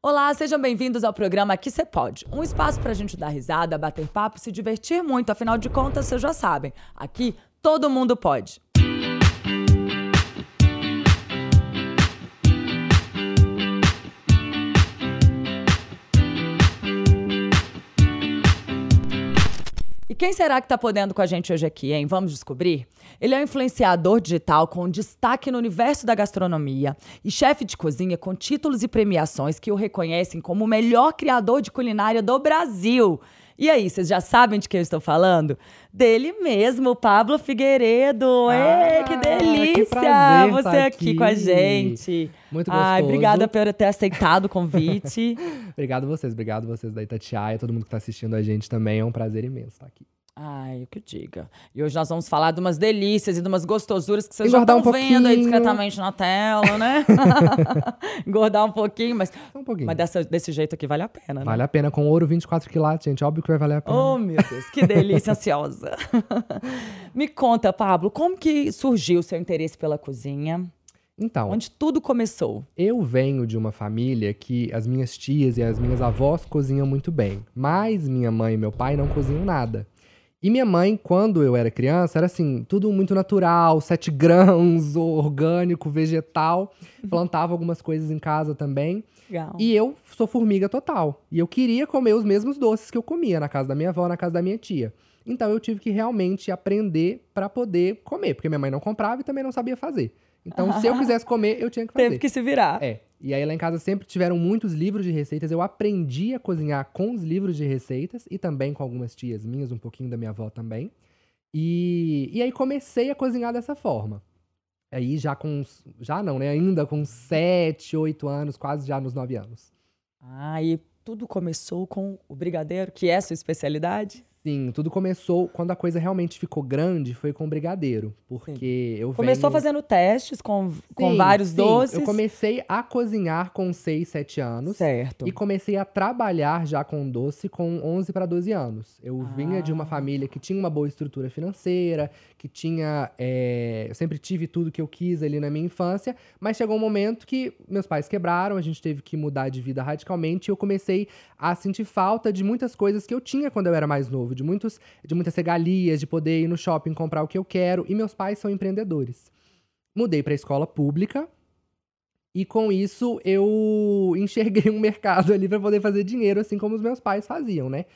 Olá, sejam bem-vindos ao programa Aqui Cê Pode. Um espaço pra gente dar risada, bater papo, se divertir muito. Afinal de contas, vocês já sabem, aqui todo mundo pode. Quem será que está podendo com a gente hoje aqui, hein? Vamos descobrir? Ele é um influenciador digital com destaque no universo da gastronomia e chefe de cozinha com títulos e premiações que o reconhecem como o melhor criador de culinária do Brasil. E aí, vocês já sabem de quem eu estou falando? Dele mesmo, Pablo Figueiredo. Ah, Ei, que delícia! que prazer você tá aqui com a aqui. gente. Muito gostoso. Ai, obrigada por ter aceitado o convite. Obrigado vocês, obrigado vocês da Itatiaia, todo mundo que tá assistindo a gente também. É um prazer imenso estar aqui. Ai, o que diga. E hoje nós vamos falar de umas delícias e de umas gostosuras que vocês Engordar já um estão vendo aí discretamente na tela, né? Engordar um pouquinho, mas, um pouquinho. mas dessa- desse jeito aqui vale a pena, né? Vale a pena com ouro 24 quilates, gente. Óbvio que vai valer a pena. Oh, meu Deus, que delícia ansiosa. Me conta, Pablo, como que surgiu o seu interesse pela cozinha? Então, Onde tudo começou? eu venho de uma família que as minhas tias e as minhas avós cozinham muito bem. Mas minha mãe e meu pai não cozinham nada. E minha mãe, quando eu era criança, era assim, tudo muito natural, sete grãos, orgânico, vegetal. Plantava algumas coisas em casa também. Legal. E eu sou formiga total. E eu queria comer os mesmos doces que eu comia na casa da minha avó, na casa da minha tia. Então eu tive que realmente aprender pra poder comer, porque minha mãe não comprava e também não sabia fazer. Então, se eu quisesse comer, eu tinha que fazer. Teve que se virar. É. E aí lá em casa sempre tiveram muitos livros de receitas. Eu aprendi a cozinhar com os livros de receitas e também com algumas tias minhas, um pouquinho da minha avó também. E, e aí comecei a cozinhar dessa forma. Aí já com. uns- Já não, né? Ainda com 7, 8 anos, quase já nos 9 anos. Ah, e tudo começou com o brigadeiro, que é a sua especialidade? Sim, tudo começou quando a coisa realmente ficou grande, foi com o brigadeiro. Porque eu Começou venho... fazendo testes com, com Sim, vários sim. doces. Eu comecei a cozinhar com 6, 7 anos. Certo. E comecei a trabalhar já com doce com 11 para 12 anos. Eu vinha de uma Ah. família que tinha uma boa estrutura financeira, que tinha. eh, eu sempre tive tudo que eu quis ali na minha infância, mas chegou um momento que meus pais quebraram, a gente teve que mudar de vida radicalmente e eu comecei a sentir falta de muitas coisas que eu tinha quando eu era mais novo, de, muitos, de muitas regalias, de poder ir no shopping comprar o que eu quero. E meus pais são empreendedores. Mudei para escola pública. E com isso eu enxerguei um mercado ali para poder fazer dinheiro, assim como os meus pais faziam, né?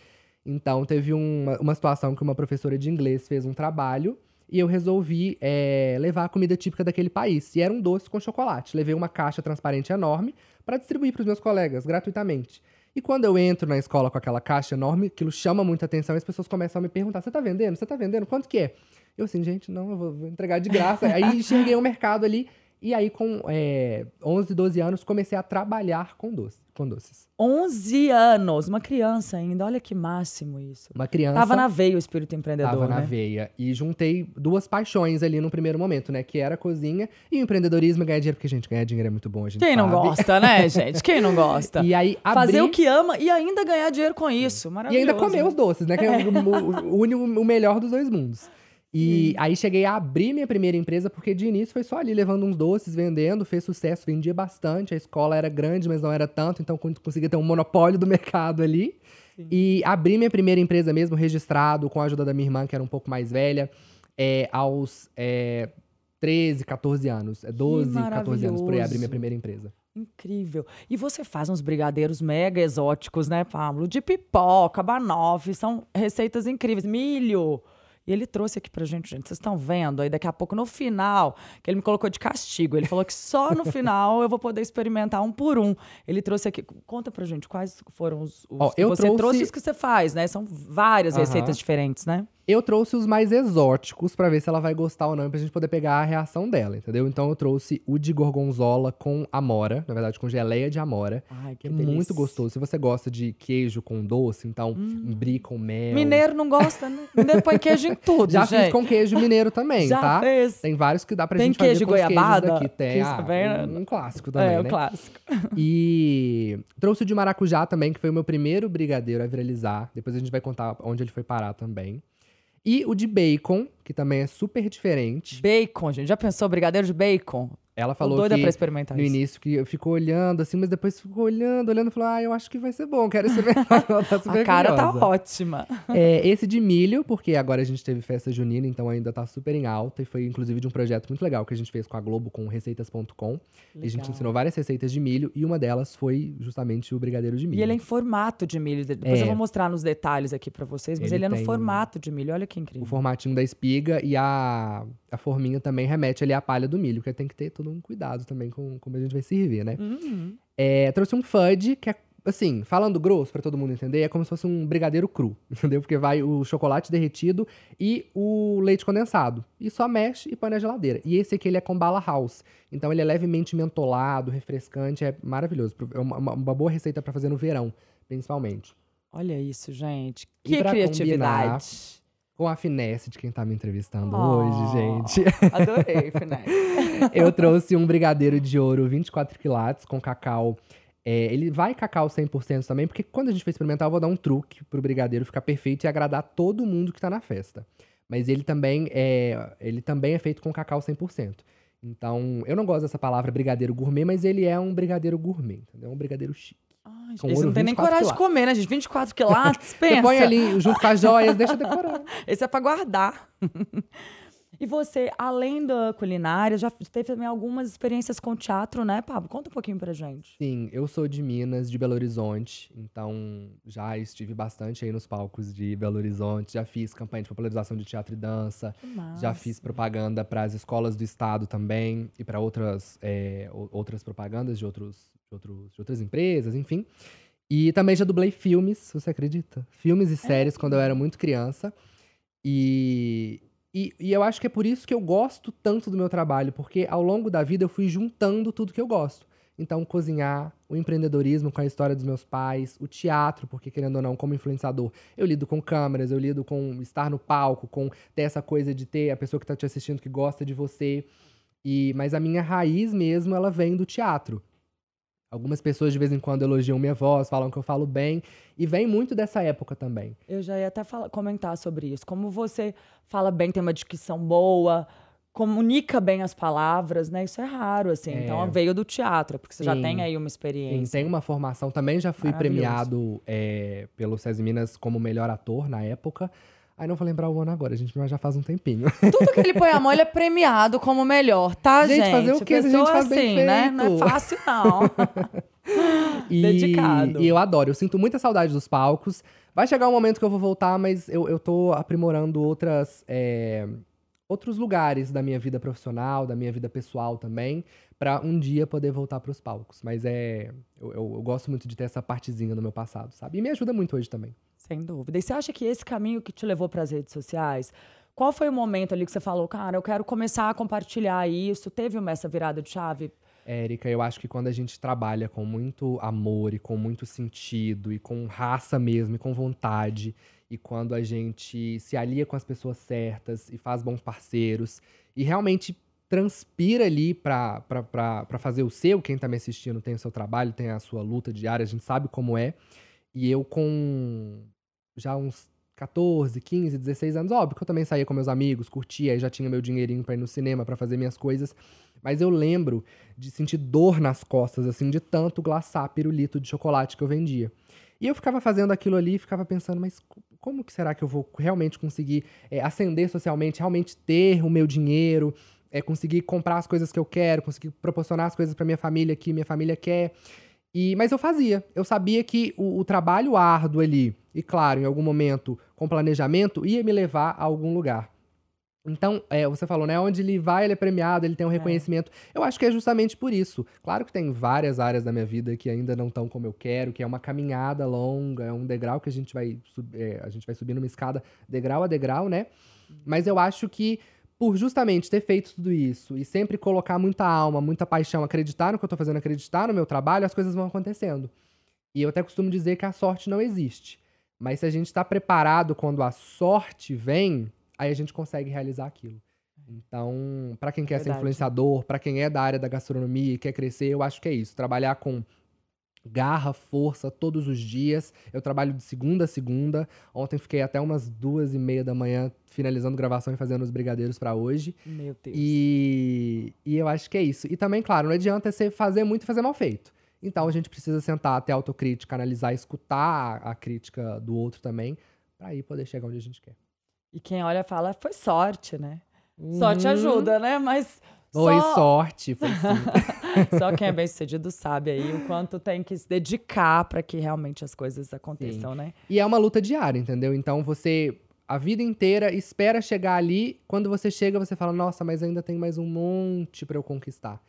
Então teve uma, uma situação que uma professora de inglês fez um trabalho e eu resolvi eh, levar a comida típica daquele país. E era um doce com chocolate. Levei uma caixa transparente enorme para distribuir para os meus colegas gratuitamente. E quando eu entro na escola com aquela caixa enorme, aquilo chama muita atenção e as pessoas começam a me perguntar: você tá vendendo? Você tá vendendo? Quanto que é? Eu assim, gente, não, eu vou, entregar de graça. aí enxerguei um mercado ali. E aí, com eh, 11, 12 anos, comecei a trabalhar com, doce, com doces. 11 anos, uma criança ainda. Olha que máximo isso. Uma criança. Tava na veia o espírito empreendedor, Tava na né? veia. E juntei duas paixões ali no primeiro momento, né? Que era a cozinha e o empreendedorismo e ganhar dinheiro, porque, gente, ganhar dinheiro é muito bom, a gente Quem não sabe. gosta, né, gente? Quem não gosta? E aí, abri... Fazer o que ama e ainda ganhar dinheiro com isso. E Maravilhoso. ainda comer os doces, né? Que é o, une o melhor dos dois mundos. E aí cheguei a abrir minha primeira empresa, porque de início foi só ali levando uns doces, vendendo, fez sucesso, vendia bastante. A escola era grande, mas não era tanto, então con- conseguia ter um monopólio do mercado ali. E abri minha primeira empresa mesmo, registrado, com a ajuda da minha irmã, que era um pouco mais velha, é, aos é, 13, 14 anos. É 12, 14 anos por aí, abri minha primeira empresa. Incrível. E você faz uns brigadeiros mega exóticos, né, Pablo? De pipoca, banoffee, são receitas incríveis. Milho. E ele trouxe aqui pra gente, gente. Vocês estão vendo aí daqui a pouco, no final, que ele me colocou de castigo. Ele falou que só no final eu vou poder experimentar um por um. Ele trouxe aqui. Conta pra gente quais foram os, os que você trouxe- trouxe os que você faz, né? São várias receitas diferentes, né? Eu trouxe os mais exóticos pra ver se ela vai gostar ou não, pra gente poder pegar a reação dela, entendeu? Então eu trouxe o de gorgonzola com amora, na verdade com geleia de amora, Ai, que é muito gostoso. Se você gosta de queijo com doce, então um brie com mel. Mineiro não gosta, né? Mineiro põe queijo em tudo, Já gente. fiz com queijo mineiro também, Já tá? fez. Tem vários que dá pra Tem gente fazer queijo com os queijos goiabada? daqui. Tem, ah, também é- um, um clássico também, é, o né? clássico. E trouxe o de maracujá também, que foi o meu primeiro brigadeiro a viralizar. Depois a gente vai contar onde ele foi parar também. E o de bacon, que também é super diferente. Bacon, gente. Já pensou brigadeiro de bacon? Ela Tô falou doida que pra experimentar no isso. início que ficou olhando assim, mas depois ficou olhando, olhando e falou: "Ah, eu acho que vai ser bom, quero experimentar". Ela tá super A cara tá curiosa. ótima. É, esse de milho, porque agora a gente teve festa junina, então ainda tá super em alta. E foi inclusive de um projeto muito legal que a gente fez com a Globo, com receitas.com. E a gente ensinou várias receitas de milho e uma delas foi justamente o brigadeiro de milho. E ele é em formato de milho. Depois É. eu vou mostrar nos detalhes aqui pra vocês, mas ele, Ele é no formato de milho. Olha que O incrível. formatinho da espiga e a, a forminha também remete ali à palha do milho, porque tem que ter todo um cuidado também com como a gente vai servir, né? Hum, É, trouxe um fudge, que é, assim, falando grosso pra todo mundo entender, é como se fosse um brigadeiro cru, entendeu? Porque vai o chocolate derretido e o leite condensado. E só mexe e põe na geladeira. E esse aqui, ele é com bala house. Então ele é levemente mentolado, refrescante, é maravilhoso. É uma, uma- boa receita pra fazer no verão, principalmente. olha isso, gente. Que criatividade. Com a finesse de quem tá me entrevistando Oh, hoje, gente. Adorei, Finesse. Eu trouxe um brigadeiro de ouro 24 quilates com cacau. É, ele vai cacau 100% também, porque quando a gente for experimentar, eu vou dar um truque pro brigadeiro ficar perfeito e agradar todo mundo que tá na festa. Mas ele também é, ele também é feito com cacau 100%. Então, eu não gosto dessa palavra brigadeiro gourmet, mas ele é um brigadeiro gourmet, entendeu? É um brigadeiro chique. Ai, Com ouro não tem nem 24 coragem de quilates. comer, né, gente? 24 quilates, pensa. Você põe ali junto com as joias, deixa decorando. Esse é pra guardar. e você, além da culinária, já teve também algumas experiências com teatro, né, Pablo? Conta um pouquinho pra gente. Sim, eu sou de Minas, de Belo Horizonte, então já estive bastante aí nos palcos de Belo Horizonte, já fiz campanha de popularização de teatro e dança, já fiz propaganda para as escolas do estado também e para outras, é, outras propagandas de, outros, de, outros, de outras empresas, enfim. E também já dublei filmes, você acredita? Filmes e séries quando eu era muito criança. E, e, e eu acho que é por isso que eu gosto tanto do meu trabalho, porque ao longo da vida eu fui juntando tudo que eu gosto. Então, cozinhar, o empreendedorismo com a história dos meus pais, o teatro, porque querendo ou não, como influenciador, eu lido com câmeras, eu lido com estar no palco, com ter essa coisa de ter a pessoa que tá te assistindo que gosta de você. E, mas a minha raiz mesmo, ela vem do teatro. Algumas pessoas de vez em quando elogiam minha voz, falam que eu falo bem, e vem muito dessa época também. Eu já ia até fala- comentar sobre isso. Como você fala bem, tem uma dicção boa, comunica bem as palavras, né? Isso é raro, assim. É. Então veio do teatro, porque você já Sim. tem aí uma Sim, experiência. tem uma formação. Também já fui premiado é, pelo SESI Minas como melhor ator na época. Aí não vou lembrar o ano agora, gente, mas já faz um tempinho. Tudo que ele põe a mão, ele é premiado como melhor, tá, gente? Gente, fazer o quê? A gente faz bem assim, né? Não é feito. fácil, não. E, Dedicado. E eu adoro, eu sinto muita saudade dos palcos. Vai chegar um momento que eu vou voltar, mas eu, eu tô aprimorando outras, é, outros lugares da minha vida profissional, da minha vida pessoal também, pra um dia poder voltar pros palcos. Mas é. Eu, eu- eu gosto muito de ter essa partezinha no meu passado, sabe? E me ajuda muito hoje também. Sem dúvida. E você acha que esse caminho que te levou para as redes sociais, qual foi o momento ali que você falou, cara, eu quero começar a compartilhar isso? Teve uma essa virada de chave? Érica, eu acho que quando a gente trabalha com muito amor e com muito sentido e com raça mesmo e com vontade, e quando a gente se alia com as pessoas certas e faz bons parceiros e realmente transpira ali pra fazer o seu, quem tá me assistindo tem o seu trabalho, tem a sua luta diária, a gente sabe como é. E eu com já uns 14, 15, 16 anos, óbvio que eu também saía com meus amigos, curtia, e já tinha meu dinheirinho pra ir no cinema, pra fazer minhas coisas. Mas eu lembro de sentir dor nas costas, assim, de tanto glaçar pirulito de chocolate que eu vendia. E eu ficava fazendo aquilo ali e ficava pensando, mas como que será que eu vou realmente conseguir é, ascender socialmente, realmente ter o meu dinheiro, é, conseguir comprar as coisas que eu quero, conseguir proporcionar as coisas pra minha família que minha família quer. E, mas eu fazia. Eu sabia que o, o trabalho árduo ali, e claro, em algum momento, com planejamento, ia me levar a algum lugar. Então, é, você falou, né? Onde ele vai, ele é premiado, ele tem um reconhecimento. Eu acho que é justamente por isso. Claro que tem várias áreas da minha vida que ainda não estão como eu quero, que é uma caminhada longa, é um degrau que a gente vai, é, a gente vai subir numa escada degrau a degrau, né? Mas eu acho que por justamente ter feito tudo isso e sempre colocar muita alma, muita paixão, acreditar no que eu tô fazendo, acreditar no meu trabalho, as coisas vão acontecendo. E eu até costumo dizer que a sorte não existe. Mas se a gente está preparado quando a sorte vem, aí a gente consegue realizar aquilo. Então, para quem quer ser Verdade. influenciador, para quem é da área da gastronomia e quer crescer, eu acho que é isso. Trabalhar com garra, força todos os dias. Eu trabalho de segunda a segunda. Ontem fiquei até umas duas e meia da manhã finalizando gravação e fazendo os brigadeiros para hoje. Meu Deus. E, e eu acho que é isso. E também, claro, não adianta você fazer muito e fazer mal feito. Então a gente precisa sentar, ter autocrítica, analisar, escutar a crítica do outro também, para aí poder chegar onde a gente quer. E quem olha fala, foi sorte, né? Sorte ajuda, né? Mas. Foi só... sorte, foi sim. Só quem é bem sucedido sabe aí o quanto tem que se dedicar para que realmente as coisas aconteçam, Sim. né? E é uma luta diária, entendeu? Então você a vida inteira espera chegar ali, quando você chega você fala: "Nossa, mas ainda tem mais um monte para eu conquistar".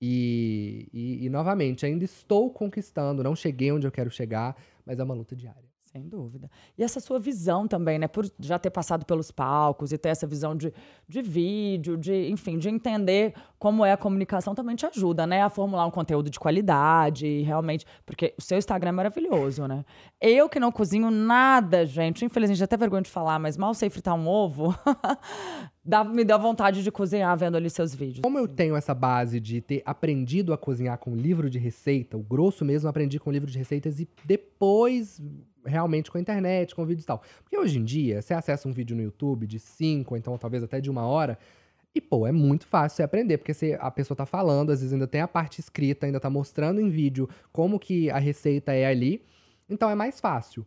E, e, e novamente, ainda estou conquistando, não cheguei onde eu quero chegar, mas é uma luta diária. Sem dúvida. E essa sua visão também, né? Por já ter passado pelos palcos e ter essa visão de, de vídeo, de, enfim, de entender como é a comunicação também te ajuda, né? A formular um conteúdo de qualidade, realmente. Porque o seu Instagram é maravilhoso, né? Eu que não cozinho nada, gente, infelizmente, até vergonha de falar, mas mal sei fritar um ovo. dá, me dá vontade de cozinhar vendo ali seus vídeos. Como eu tenho essa base de ter aprendido a cozinhar com livro de receita, o grosso mesmo aprendi com livro de receitas e depois realmente com a internet, com vídeos e tal. Porque hoje em dia, você acessa um vídeo no YouTube de 5, ou então talvez até de uma hora, e pô, é muito fácil você aprender, porque a pessoa tá falando, às vezes ainda tem a parte escrita, ainda tá mostrando em vídeo como que a receita é ali, então é mais fácil.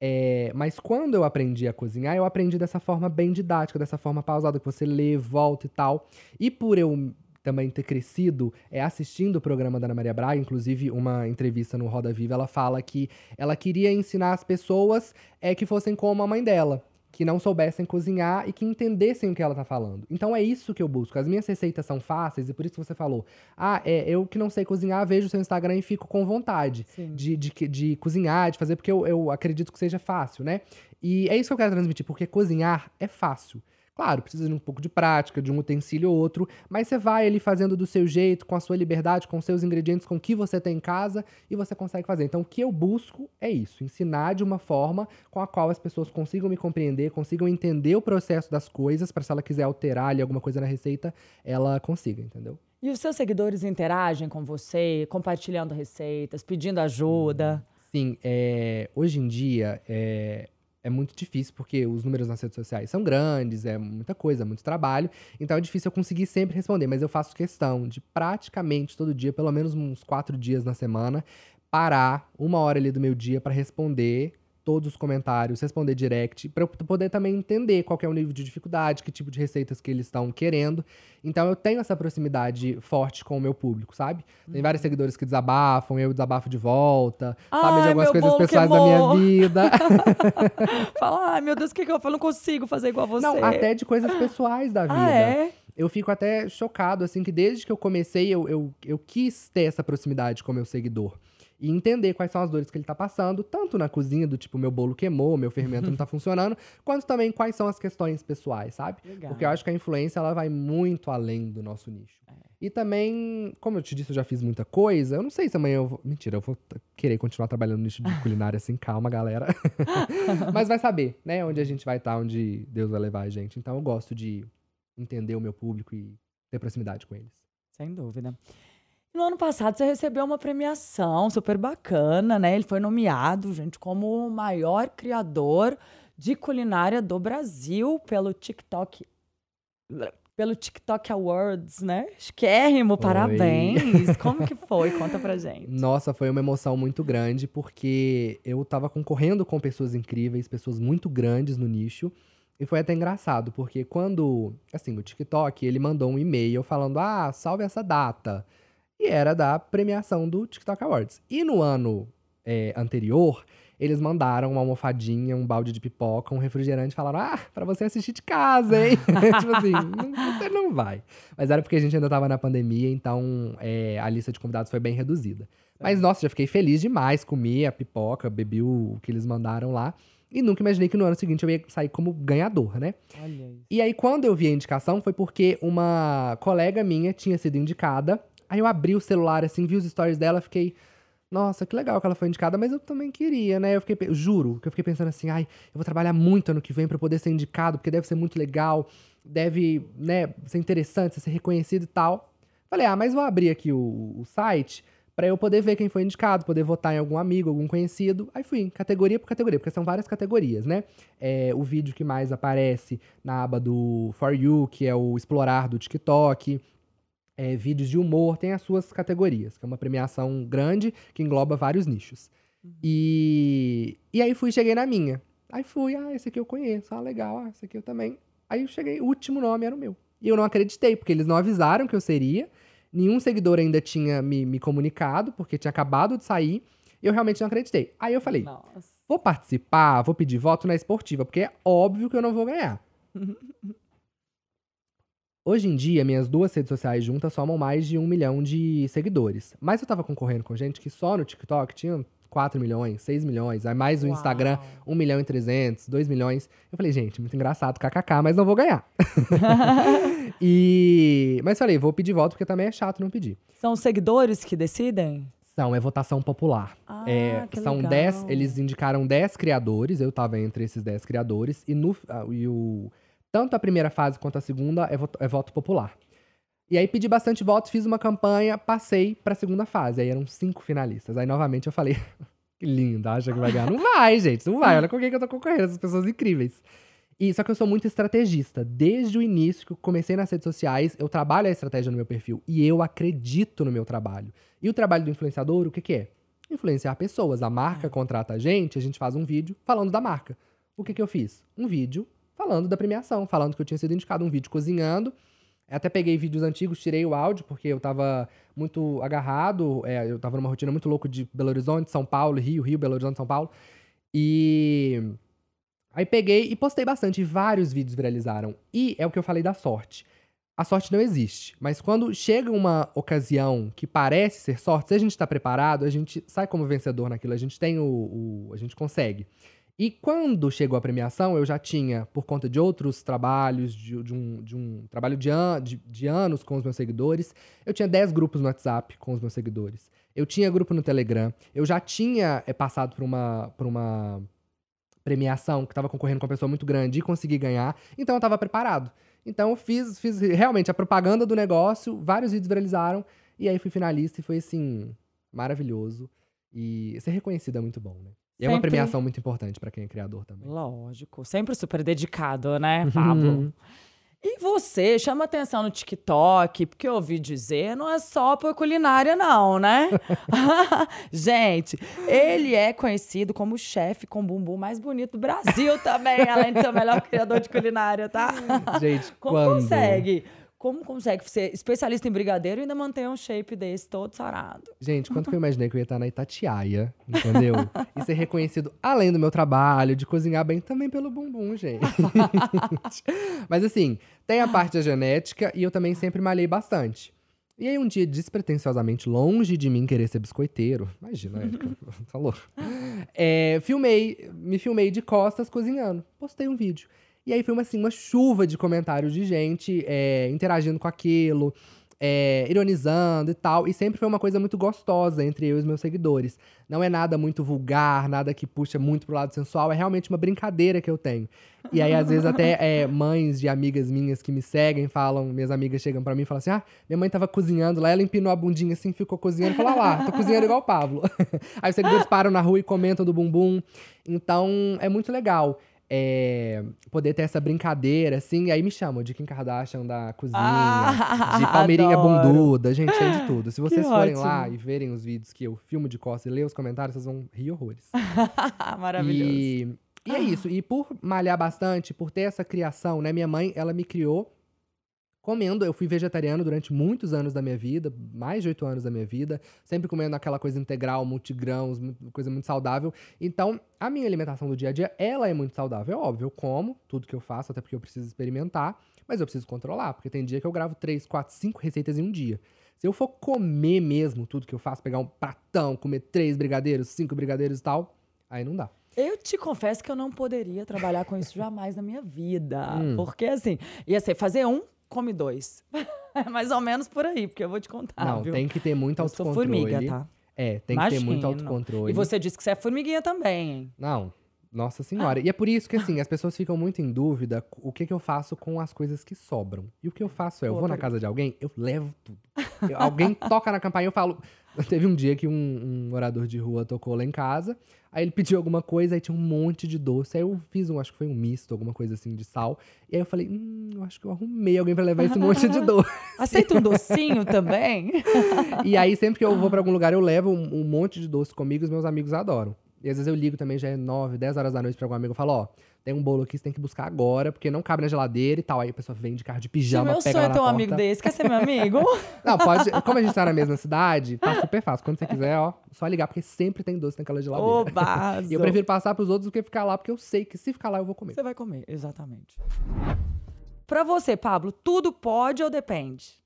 É, mas quando eu aprendi a cozinhar, eu aprendi dessa forma bem didática, dessa forma pausada, que você lê, volta e tal. E por eu também ter crescido é assistindo o programa da Ana Maria Braga, inclusive uma entrevista no Roda Viva, ela fala que ela queria ensinar as pessoas é que fossem como a mãe dela, que não soubessem cozinhar e que entendessem o que ela tá falando. Então é isso que eu busco. As minhas receitas são fáceis e por isso que você falou. Ah, é, eu que não sei cozinhar, vejo o seu Instagram e fico com vontade de, de, de, cozinhar, de fazer, porque eu, eu acredito que seja fácil, né? E é isso que eu quero transmitir, porque cozinhar é fácil. Claro, precisa de um pouco de prática, de um utensílio ou outro, mas você vai ali fazendo do seu jeito, com a sua liberdade, com os seus ingredientes, com o que você tem em casa e você consegue fazer. Então, o que eu busco é isso: ensinar de uma forma com a qual as pessoas consigam me compreender, consigam entender o processo das coisas, para se ela quiser alterar ali alguma coisa na receita, ela consiga, entendeu? E os seus seguidores interagem com você, compartilhando receitas, pedindo ajuda? Sim, é, hoje em dia, é, é muito difícil, porque os números nas redes sociais são grandes, é muita coisa, muito trabalho. Então é difícil eu conseguir sempre responder, mas eu faço questão de praticamente todo dia, pelo menos uns quatro dias na semana, parar uma hora ali do meu dia para responder todos os comentários, responder direct, para eu poder também entender qual é o nível de dificuldade, que tipo de receitas que eles estão querendo. Então eu tenho essa proximidade forte com o meu público, sabe? Tem vários seguidores que desabafam, eu desabafo de volta, Ai, sabem de algumas coisas pessoais da minha vida. Fala, ai meu Deus, o que, que eu falo? Não consigo fazer igual a você. Não, até de coisas pessoais da vida. Ah, é? Eu fico até chocado, assim, que desde que eu comecei, eu, eu, eu quis ter essa proximidade com o meu seguidor e entender quais são as dores que ele tá passando, tanto na cozinha, do tipo, meu bolo queimou, meu fermento não tá funcionando, quanto também quais são as questões pessoais, sabe? Legal. Porque eu acho que a influência, ela vai muito além do nosso nicho. É. E também, como eu te disse, eu já fiz muita coisa. Eu não sei se amanhã eu vou. Mentira, eu vou querer continuar trabalhando no nicho de culinária assim, calma, galera. Mas vai saber, né? Onde a gente vai estar, onde Deus vai levar a gente. Então eu gosto de entender o meu público e ter proximidade com eles. Sem dúvida. No ano passado você recebeu uma premiação super bacana, né? Ele foi nomeado, gente, como o maior criador de culinária do Brasil pelo TikTok. Pelo TikTok Awards, né? Esquérrimo, parabéns! Como que foi? Conta pra gente. Nossa, foi uma emoção muito grande, porque eu tava concorrendo com pessoas incríveis, pessoas muito grandes no nicho. E foi até engraçado, porque quando, assim, o TikTok, ele mandou um e-mail falando: "Ah, salve essa data". E era da premiação do TikTok Awards. E no ano é, anterior, eles mandaram uma almofadinha, um balde de pipoca, um refrigerante e falaram: Ah, pra você assistir de casa, hein? tipo assim, não, você não vai. Mas era porque a gente ainda tava na pandemia, então é, a lista de convidados foi bem reduzida. Mas, nossa, já fiquei feliz demais. Comi a pipoca, bebi o que eles mandaram lá. E nunca imaginei que no ano seguinte eu ia sair como ganhador, né? Olha isso. E aí, quando eu vi a indicação, foi porque uma colega minha tinha sido indicada. Aí eu abri o celular, assim, vi os stories dela, fiquei. Nossa, que legal que ela foi indicada, mas eu também queria, né? Eu fiquei, juro, que eu fiquei pensando assim, ai, eu vou trabalhar muito ano que vem pra poder ser indicado, porque deve ser muito legal, deve, né, ser interessante, ser reconhecido e tal. Falei, ah, mas vou abrir aqui o, o site Pra eu poder ver quem foi indicado, poder votar em algum amigo, algum conhecido. Aí fui, categoria por categoria, porque são várias categorias, né? É, o vídeo que mais aparece na aba do For You, que é o explorar do TikTok. É, vídeos de humor, tem as suas categorias, que é uma premiação grande que engloba vários nichos. E, e aí fui, cheguei na minha. Aí fui, ah, esse aqui eu conheço, ah, legal, ah, esse aqui eu também. Aí eu cheguei, o último nome era o meu. E eu não acreditei, porque eles não avisaram que eu seria. Nenhum seguidor ainda tinha me, me comunicado, porque tinha acabado de sair. E eu realmente não acreditei. Aí eu falei, Nossa. vou participar, vou pedir voto na esportiva, porque é óbvio que eu não vou ganhar. Hoje em dia, minhas duas redes sociais juntas somam mais de um milhão de seguidores. Mas eu tava concorrendo com gente que só no TikTok tinha 4 milhões, 6 milhões, aí mais o Uau. Instagram, 1 milhão e 300, 2 milhões. Eu falei, gente, muito engraçado, kkk, mas não vou ganhar. e... Mas falei, vou pedir voto porque também é chato não pedir. São os seguidores que decidem? São, é votação popular. Ah, É, que são legal. 10, eles indicaram 10 criadores, eu tava entre esses 10 criadores, e, no, ah, e o, tanto a primeira fase quanto a segunda é voto, é voto popular. E aí pedi bastante votos, fiz uma campanha, passei pra segunda fase. Aí eram cinco finalistas. Aí novamente eu falei, que lindo, acha que vai ganhar? Não vai, gente, não vai. Olha com quem que eu tô concorrendo, essas pessoas incríveis. E só que eu sou muito estrategista. Desde o início que eu comecei nas redes sociais, eu trabalho a estratégia no meu perfil e eu acredito no meu trabalho. E o trabalho do influenciador, o que, que é? Influenciar pessoas. A marca contrata a gente, a gente faz um vídeo falando da marca. O que, que eu fiz? Um vídeo falando da premiação, falando que eu tinha sido indicado, um vídeo cozinhando. Até peguei vídeos antigos, tirei o áudio, porque eu tava muito agarrado. é, eu tava numa rotina muito louca de Belo Horizonte, São Paulo, Rio, Rio, Belo Horizonte, São Paulo. E Aí peguei e postei bastante, vários vídeos viralizaram. E é o que eu falei da sorte. A sorte não existe, mas quando chega uma ocasião que parece ser sorte, se a gente tá preparado, a gente sai como vencedor naquilo, a gente tem o. o- a gente consegue. E quando chegou a premiação, eu já tinha, por conta de outros trabalhos, de, de um, de um trabalho de, an- de- de anos com os meus seguidores, eu tinha 10 grupos no WhatsApp com os meus seguidores. Eu tinha grupo no Telegram. Eu já tinha é, passado por uma, por uma premiação que tava concorrendo com uma pessoa muito grande e consegui ganhar. Então eu tava preparado. Então eu fiz, fiz realmente a propaganda do negócio, vários vídeos viralizaram, e aí fui finalista e foi assim, maravilhoso. E ser reconhecido é muito bom, né? E é uma Sempre- premiação muito importante pra quem é criador também. Lógico, sempre super dedicado, né, Pablo? Uhum. E você chama atenção no TikTok, porque eu ouvi dizer, não é só por culinária, não, né? Gente, ele é conhecido como o chefe com bumbum mais bonito do Brasil também, além de ser o melhor criador de culinária, tá? Gente, Como quando... consegue? Como consegue ser especialista em brigadeiro e ainda manter um shape desse todo sarado? Gente, quanto que eu imaginei que eu ia estar na Itatiaia, entendeu? e ser reconhecido, além do meu trabalho, de cozinhar bem, também pelo bumbum, gente. Mas assim, tem a parte da genética e eu também sempre malhei bastante. E aí um dia, despretensiosamente, longe de mim querer ser biscoiteiro, imagina, Érica, tá louco. É, filmei, me filmei de costas cozinhando, postei um vídeo. E aí foi uma, assim, uma chuva de comentários de gente é, interagindo com aquilo, é, ironizando e tal. E sempre foi uma coisa muito gostosa entre eu e os meus seguidores. Não é nada muito vulgar, nada que puxa muito pro lado sensual, é realmente uma brincadeira que eu tenho. E aí, às vezes, até é, mães de amigas minhas que me seguem falam, minhas amigas chegam pra mim e falam assim: ah, minha mãe tava cozinhando lá, ela empinou a bundinha assim, ficou cozinhando, fala lá, tô cozinhando igual o Pablo. aí os seguidores param na rua e comentam do bumbum. Então, é muito legal. É, poder ter essa brincadeira, assim, e aí me chamam de Kim Kardashian da cozinha, Ah, de Palmeirinha adoro. bunduda, gente, tem de tudo. Se vocês forem ótimo. lá e verem os vídeos que eu filmo de costas e ler os comentários, vocês vão rir horrores. Maravilhoso. E, e é isso. E por malhar bastante, por ter essa criação, né? Minha mãe, ela me criou comendo. Eu fui vegetariano durante muitos anos da minha vida, mais de oito anos da minha vida, sempre comendo aquela coisa integral, multigrãos, mu- coisa muito saudável. Então, a minha alimentação do dia a dia, ela é muito saudável. É óbvio, eu como tudo que eu faço, até porque eu preciso experimentar, mas eu preciso controlar, porque tem dia que eu gravo três, quatro, cinco receitas em um dia. Se eu for comer mesmo tudo que eu faço, pegar um pratão, comer três brigadeiros, cinco brigadeiros e tal, aí não dá. Eu te confesso que eu não poderia trabalhar com isso jamais na minha vida. Hum. Porque, assim, ia ser fazer um, come dois. É mais ou menos por aí, porque eu vou te contar, não, Ah, viu? tem que ter muito eu sou autocontrole. formiga, tá? É, tem que ter muito Imagino. autocontrole. E você disse que você é formiguinha também, hein? Não, nossa senhora. E é por isso que, assim, as pessoas ficam muito em dúvida o que, que eu faço com as coisas que sobram. E o que eu faço é, eu vou na casa de alguém, eu levo tudo. Eu- alguém toca na campainha, eu falo, Teve um dia que um, um morador de rua tocou lá em casa. Aí ele pediu alguma coisa, aí tinha um monte de doce. Aí eu fiz um, acho que foi um misto, alguma coisa assim de sal. E aí eu falei, hum, eu acho que eu arrumei alguém pra levar esse monte de doce. Aceita um docinho também? e aí sempre que eu vou pra algum lugar, eu levo um, um monte de doce comigo, os meus amigos adoram. E às vezes eu ligo também, já é 9, 10 horas da noite pra algum amigo e falo, ó, tem um bolo aqui, você tem que buscar agora, porque não cabe na geladeira e tal. Aí a pessoa vem de carro de pijama, meu pega sonho lá é na ter um porta. amigo desse. Quer ser meu amigo? Não, pode. Como a gente tá na mesma cidade, tá super fácil. Quando você quiser, ó, só ligar, porque sempre tem doce naquela geladeira. Ô. E eu prefiro passar pros outros do que ficar lá, porque eu sei que se ficar lá eu vou comer. Você vai comer, exatamente. Pra você, Pablo, tudo pode ou depende?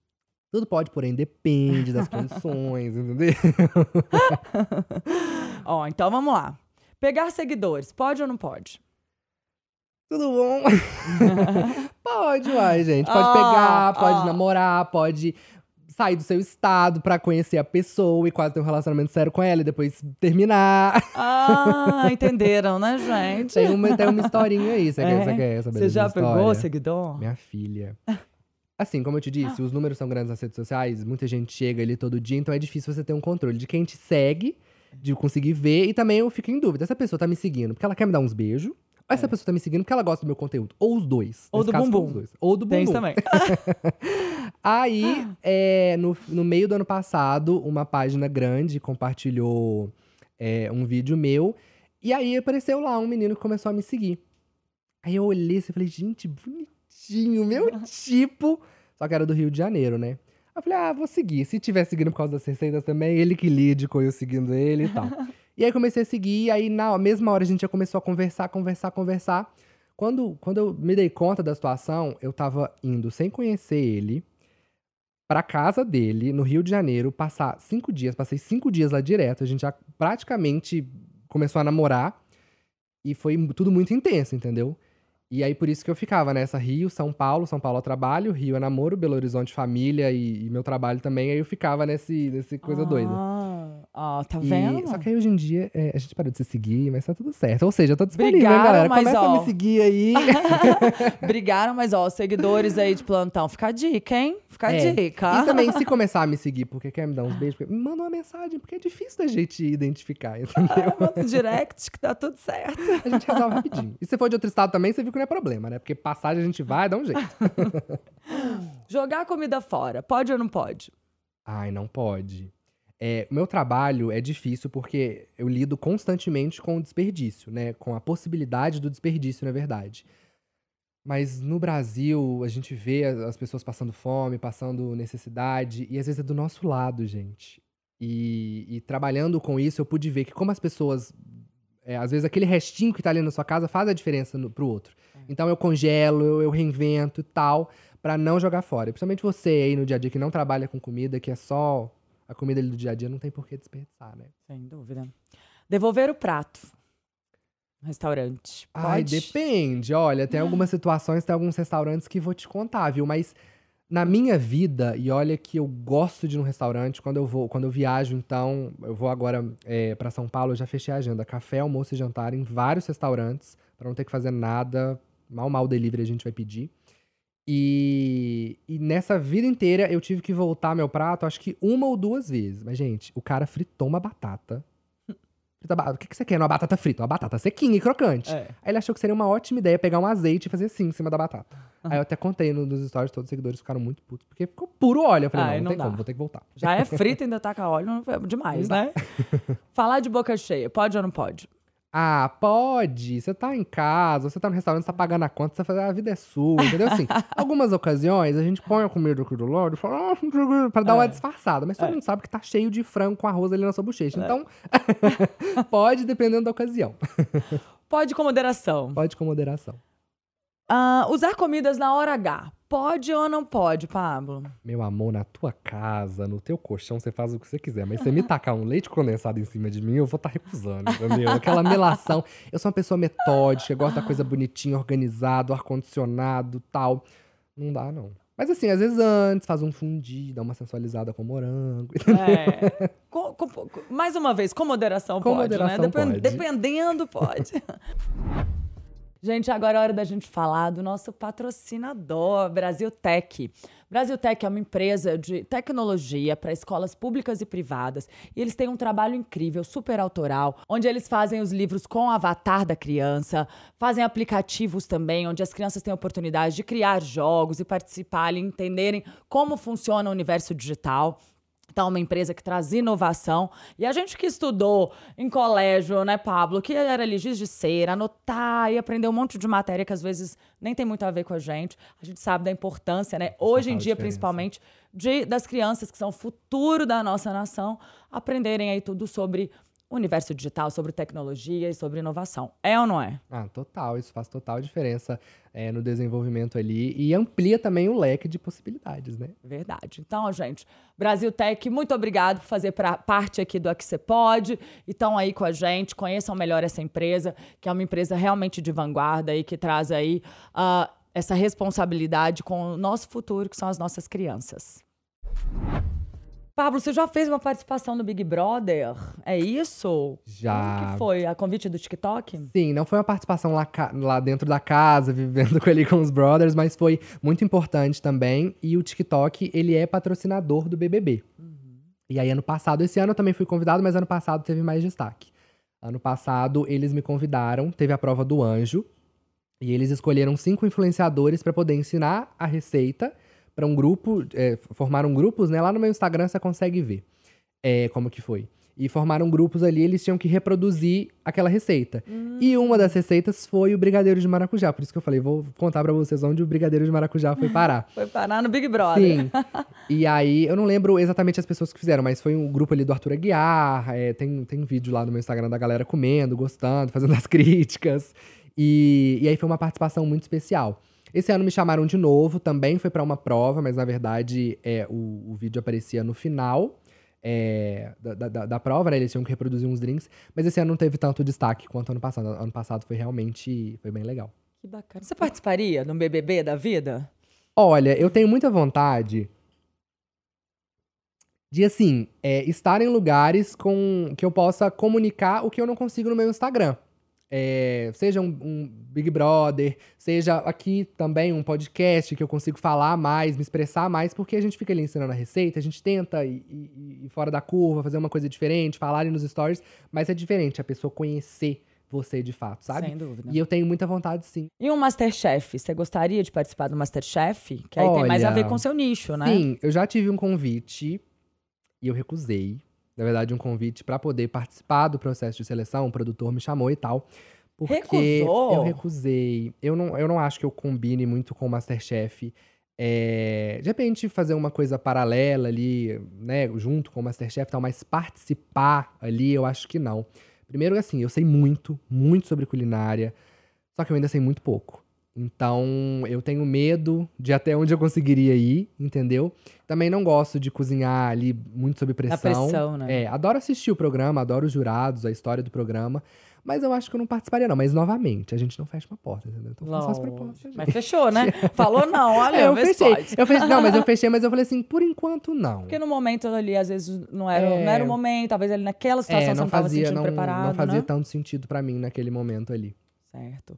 Tudo pode, porém depende das condições, entendeu? Ó, então vamos lá. Pegar seguidores, pode ou não pode? Tudo bom? pode, uai, gente. Pode Ah, pegar, pode ah. namorar, pode sair do seu estado pra conhecer a pessoa e quase ter um relacionamento sério com ela e depois terminar. Ah, entenderam, né, gente? Tem uma, tem uma historinha aí, você, quer, É. você quer saber Você já pegou seguidor? Minha filha. Assim, como eu te disse, os números são grandes nas redes sociais, muita gente chega ali todo dia, então é difícil você ter um controle de quem te segue, de conseguir ver, e também eu fico em dúvida. Essa pessoa tá me seguindo porque ela quer me dar uns beijos, ou essa É. pessoa tá me seguindo porque ela gosta do meu conteúdo. Ou os dois. Ou do caso, bumbum. dois. Ou do Tem isso bumbum. também. Aí, é, no, no meio do ano passado, uma página grande compartilhou é, um vídeo meu. E aí apareceu lá um menino que começou a me seguir. Aí eu olhei assim e falei, gente, bonitinho, meu tipo. Só que era do Rio de Janeiro, né? Aí eu falei, ah, vou seguir. Se tiver seguindo por causa das receitas também, ele que lide com eu seguindo ele e tal. e aí comecei a seguir, e aí na mesma hora a gente já começou a conversar, conversar, conversar. Quando, quando eu me dei conta da situação, eu tava indo sem conhecer ele pra casa dele, no Rio de Janeiro, passar cinco dias. Passei cinco dias lá direto. A gente já praticamente começou a namorar. E foi tudo muito intenso, entendeu? E aí, por isso que eu ficava nessa Rio, São Paulo, São Paulo é trabalho, Rio é namoro, Belo Horizonte família e, e meu trabalho também. Aí eu ficava nesse, nesse coisa doida. Ó, tá E- vendo? só que aí hoje em dia é, a gente parou de se seguir, mas tá tudo certo. Ou seja, eu tô disponível, hein, Brigaram, galera? mas, Começa a ó. me seguir aí. Brigaram, mas ó, seguidores aí de plantão, fica a dica, hein? Fica a É. dica. E também, se começar a me seguir porque quer me dar uns beijos, me manda uma mensagem, porque é difícil da gente identificar, entendeu? Manda um direct que tá tudo certo. A gente resolve rapidinho. E se for de outro estado também, você viu que não é problema, né? Porque passagem a gente vai, dá um jeito. Jogar comida fora, pode ou não pode? Ai, não pode. É, o meu trabalho é difícil porque eu lido constantemente com o desperdício, né? Com a possibilidade do desperdício, na verdade. Mas no Brasil, a gente vê as as pessoas passando fome, passando necessidade, e às vezes é do nosso lado, gente. E, e trabalhando com isso, eu pude ver que como as pessoas. é, às vezes aquele restinho que tá ali na sua casa faz a diferença no, pro outro. Então eu congelo, eu, eu reinvento e tal, pra não jogar fora. Principalmente você aí no dia a dia que não trabalha com comida, que é só a comida ali do dia a dia, não tem por que desperdiçar, né? Sem dúvida. Devolver o prato. no Restaurante. Pode? Ai, depende. Olha, tem algumas situações, tem alguns restaurantes que vou te contar, viu? Mas na minha vida, e olha que eu gosto de ir num restaurante, quando eu vou, quando eu viajo, então, eu vou agora é, para São Paulo, eu já fechei a agenda. Café, almoço e jantar em vários restaurantes, pra não ter que fazer nada. Mal, mal delivery a gente vai pedir. E, e nessa vida inteira eu tive que voltar meu prato, acho que uma ou duas vezes. Mas, gente, o cara fritou uma batata. O que, que você quer numa batata frita? Uma batata sequinha e crocante. É. Aí ele achou que seria uma ótima ideia pegar um azeite e fazer assim em cima da batata. Aí eu até contei no- nos stories, todos os seguidores ficaram muito putos, porque ficou puro óleo. Eu falei, Ai, não, não, não tem dá. como, vou ter que voltar. Já é frita, ainda com óleo, é demais, Não né? Falar de boca cheia, pode ou não pode? Ah, pode. Você tá em casa, você tá no restaurante, você tá pagando a conta, você fala, "Ah, a vida é sua, entendeu? Assim, algumas ocasiões a gente põe a comida do lado e fala, ah, pra dar uma É. disfarçada. Mas todo É. mundo sabe que tá cheio de frango com arroz ali na sua bochecha. Então, pode, dependendo da ocasião. Pode com moderação. Pode com moderação. Ah, usar comidas na hora H, pode ou não pode, Pablo? Meu amor, na tua casa, no teu colchão, você faz o que você quiser. Mas se você me tacar um leite condensado em cima de mim, eu vou estar recusando, entendeu? Aquela melação. Eu sou uma pessoa metódica, gosto da coisa bonitinha, organizado, ar-condicionado tal. Não dá, não. Mas assim, às vezes antes, faz um fundi, dá uma sensualizada com morango. É. Com- com- com- mais uma vez, com moderação Com pode, moderação né? Pode. Dependendo, pode. Gente, agora é hora da gente falar do nosso patrocinador, Brasil Tech. Brasil Tech é uma empresa de tecnologia para escolas públicas e privadas. E eles têm um trabalho incrível, super autoral, onde eles fazem os livros com o avatar da criança, fazem aplicativos também, onde as crianças têm a oportunidade de criar jogos e participar, entenderem como funciona o universo digital. Então, uma empresa que traz inovação. E a gente que estudou em colégio, né, Pablo, que era ali giz de cera, anotar e aprender um monte de matéria que às vezes nem tem muito a ver com a gente. A gente sabe da importância, né? Hoje em dia, principalmente, de, das crianças que são o futuro da nossa nação, aprenderem aí tudo sobre universo digital, sobre tecnologia e sobre inovação. É ou não é? Ah, total. Isso faz total diferença é, no desenvolvimento ali e amplia também o leque de possibilidades, né? Verdade. Então, gente, Brasil Tech, muito obrigado por fazer pra, parte aqui do Aqui Você Pode. E estão aí com a gente, conheçam melhor essa empresa, que é uma empresa realmente de vanguarda e que traz aí uh, essa responsabilidade com o nosso futuro, que são as nossas crianças. Pablo, você já fez uma participação no Big Brother? É isso? Já. Como que foi? A convite do TikTok? Sim, não foi uma participação lá, lá dentro da casa, vivendo com ele com os brothers, mas foi muito importante também. E o TikTok, ele é patrocinador do BBB. Uhum. E aí, ano passado, esse ano eu também fui convidado, mas ano passado teve mais destaque. Ano passado, eles me convidaram, teve a prova do anjo. E eles escolheram cinco influenciadores para poder ensinar a receita para um grupo, é, formaram grupos, né? Lá no meu Instagram você consegue ver é, como que foi. E formaram grupos ali, eles tinham que reproduzir aquela receita. Hum. E uma das receitas foi o brigadeiro de maracujá. Por isso que eu falei, vou contar para vocês onde o brigadeiro de maracujá foi parar. foi parar no Big Brother. Sim. e aí, eu não lembro exatamente as pessoas que fizeram, mas foi um grupo ali do Arthur Aguiar. É, tem, tem vídeo lá no meu Instagram da galera comendo, gostando, fazendo as críticas. E, e aí foi uma participação muito especial. Esse ano me chamaram de novo, também foi para uma prova, mas na verdade é, o, o vídeo aparecia no final é, da, da, da, prova, né? Eles tinham que reproduzir uns drinks. Mas esse ano não teve tanto destaque quanto ano passado. Ano passado foi realmente foi bem legal. Que bacana. Você participaria no BBB da vida? Olha, eu tenho muita vontade de, assim, é, estar em lugares com que eu possa comunicar o que eu não consigo no meu Instagram. É, seja um, um, Big Brother, seja aqui também um podcast que eu consigo falar mais, me expressar mais, porque a gente fica ali ensinando a receita, a gente tenta ir, ir, ir fora da curva, fazer uma coisa diferente, falar ali nos stories, mas é diferente a pessoa conhecer você de fato, sabe? Sem dúvida. E eu tenho muita vontade, sim. E um Masterchef? Você gostaria de participar do Masterchef? Que aí Olha, tem mais a ver com seu nicho, né? Sim, eu já tive um convite e eu recusei na verdade, um convite para poder participar do processo de seleção. O produtor me chamou e tal. Porque Recusou? eu recusei. Eu não, eu não acho que eu combine muito com o Masterchef. É, de repente, fazer uma coisa paralela ali, né, junto com o Masterchef e tal, mas participar ali, eu acho que não. Primeiro, assim, eu sei muito, muito sobre culinária, só que eu ainda sei muito pouco. Então, eu tenho medo de até onde eu conseguiria ir, entendeu? Também não gosto de cozinhar ali muito sob pressão. A pressão, né? É, adoro assistir o programa, adoro os jurados, a história do programa. Mas eu acho que eu não participaria, não. Mas, novamente, a gente não fecha uma porta, entendeu? Então, faço as propostas. Mas fechou, né? Falou não, olha, é, eu fechei. Eu fechei. Não, mas eu fechei, mas eu falei assim, por enquanto, não. Porque no momento ali, às vezes, não era, é... não era o momento. Talvez ali naquela situação é, não você não sentindo não, preparado, Não fazia né? tanto sentido para mim naquele momento ali. Certo.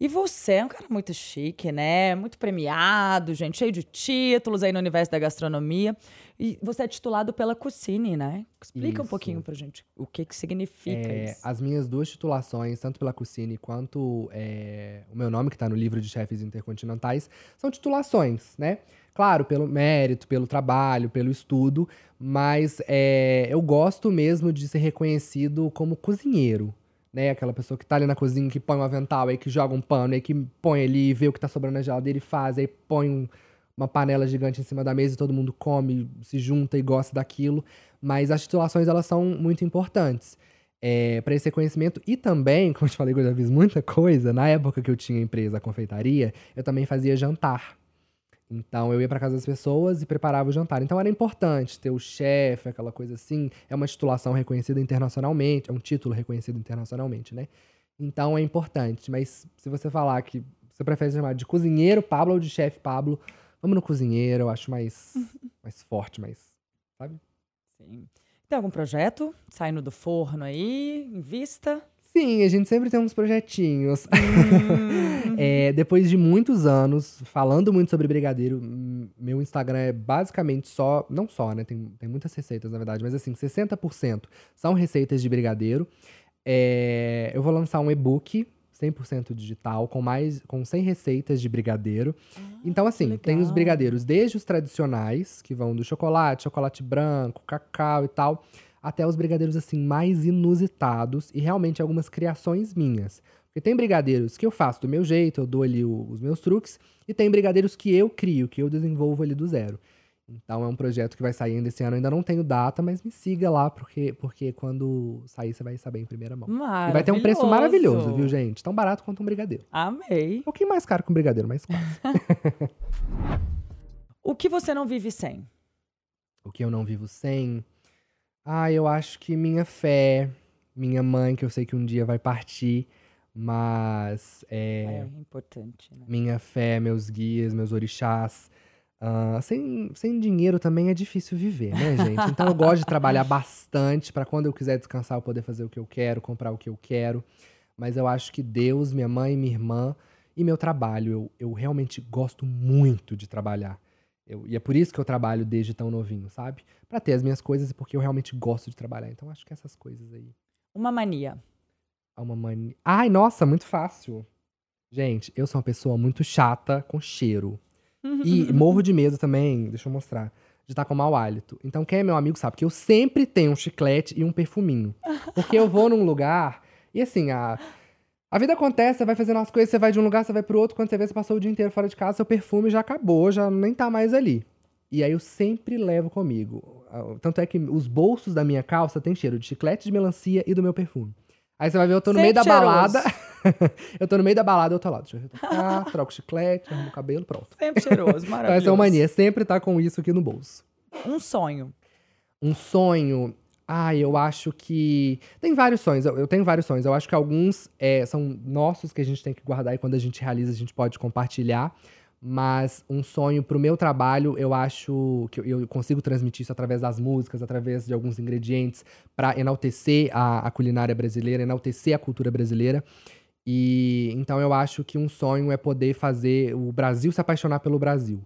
E você é um cara muito chique, né? Muito premiado, gente, cheio de títulos aí no universo da gastronomia. E você é titulado pela Cucine, né? Explica isso. um pouquinho pra gente o que que significa é, isso. As minhas duas titulações, tanto pela Cucine quanto é, o meu nome, que tá no livro de chefes intercontinentais, são titulações, né? Claro, pelo mérito, pelo trabalho, pelo estudo, mas é, eu gosto mesmo de ser reconhecido como cozinheiro, né? Aquela pessoa que tá ali na cozinha, que põe um avental, aí que joga um pano, aí que põe ali e vê o que tá sobrando na geladeira e faz, aí põe um, uma panela gigante em cima da mesa e todo mundo come, se junta e gosta daquilo. Mas as titulações, elas são muito importantes. É, para esse reconhecimento. E também, como eu te falei que eu já fiz muita coisa, na época que eu tinha empresa, a confeitaria, eu também fazia jantar. Então eu ia para casa das pessoas e preparava o jantar. Então era importante ter o chefe, aquela coisa assim. É uma titulação reconhecida internacionalmente, é um título reconhecido internacionalmente, né? Então é importante. Mas se você falar que você prefere chamar de cozinheiro Pablo ou de chefe Pablo, vamos no cozinheiro, eu acho mais, mais forte, mais. Sabe? Sim. Tem algum projeto saindo do forno aí, em vista? Sim, a gente sempre tem uns projetinhos. Hum. É, depois de muitos anos falando muito sobre brigadeiro, meu Instagram é basicamente só. Não só, né? Tem, tem muitas receitas, na verdade, mas assim, 60% são receitas de brigadeiro. É, eu vou lançar um e-book 100% digital, com mais com 100 receitas de brigadeiro. então, assim, tem os brigadeiros desde os tradicionais, que vão do chocolate, chocolate branco, cacau e tal, até os brigadeiros, assim, mais inusitados e realmente algumas criações minhas. Porque tem brigadeiros que eu faço do meu jeito, eu dou ali o- os meus truques, e tem brigadeiros que eu crio, que eu desenvolvo ali do zero. Então é um projeto que vai sair ainda esse ano, ainda não tenho data, mas me siga lá, porque, porque quando sair você vai saber em primeira mão. E vai ter um preço maravilhoso, viu, gente? Tão barato quanto um brigadeiro. Amei. Um pouquinho mais caro que um brigadeiro, mas quase. O que você não vive sem? o que eu não vivo sem. Ah, eu acho que minha fé, minha mãe, que eu sei que um dia vai partir, mas é, É, importante, né? minha fé, meus guias, meus orixás. Ah, sem, sem dinheiro também é difícil viver, né, gente? Então eu gosto de trabalhar bastante para quando eu quiser descansar eu poder fazer o que eu quero, comprar o que eu quero. Mas eu acho que Deus, minha mãe, minha irmã e meu trabalho, eu, eu realmente gosto muito de trabalhar. Eu- e é por isso que eu trabalho desde tão novinho, sabe? Pra ter as minhas coisas e porque eu realmente gosto de trabalhar. Então acho que essas coisas aí. Uma mania. É uma mania. Ai, nossa, muito fácil. Gente, eu sou uma pessoa muito chata com cheiro. E morro de medo também, deixa eu mostrar, de estar com mau hálito. Então, quem é meu amigo sabe que eu sempre tenho um chiclete e um perfuminho. Porque eu vou num lugar e assim, a, a vida acontece, você vai fazendo as coisas, você vai de um lugar, você vai pro outro, quando você vê, você passou o dia inteiro fora de casa, seu perfume já acabou, já nem tá mais ali. E aí eu sempre levo comigo. Ah, Tanto é que os bolsos da minha calça tem cheiro de chiclete de melancia e do meu perfume. Aí você vai ver, eu tô no meio da balada. eu tô no meio da balada, eu tô lá. Deixa eu retocar, troco chiclete, arrumo o cabelo, pronto. Sempre cheiroso, Então maravilhoso. essa é uma mania, sempre tá com isso aqui no bolso. Um sonho. Um sonho. Ah, eu acho que. Tem vários sonhos, eu, tenho vários sonhos. Eu acho que alguns é, são nossos que a gente tem que guardar e quando a gente realiza a gente pode compartilhar. Mas um sonho pro meu trabalho, eu acho que eu, eu consigo transmitir isso através das músicas, através de alguns ingredientes, para enaltecer a, a culinária brasileira, enaltecer a cultura brasileira. E então eu acho que um sonho é poder fazer o Brasil se apaixonar pelo Brasil.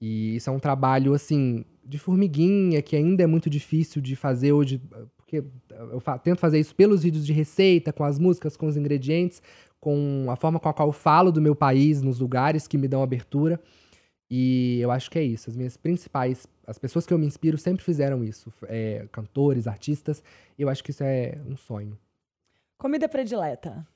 E isso é um trabalho, assim, de formiguinha, que ainda é muito difícil de fazer hoje, porque eu fa- tento fazer isso pelos vídeos de receita, com as músicas, com os ingredientes, com a forma com a qual eu falo do meu país, nos lugares que me dão abertura. E eu acho que é isso. As minhas principais, as pessoas que eu me inspiro sempre fizeram isso. É, cantores, artistas. Eu acho que isso é um sonho. Comida predileta.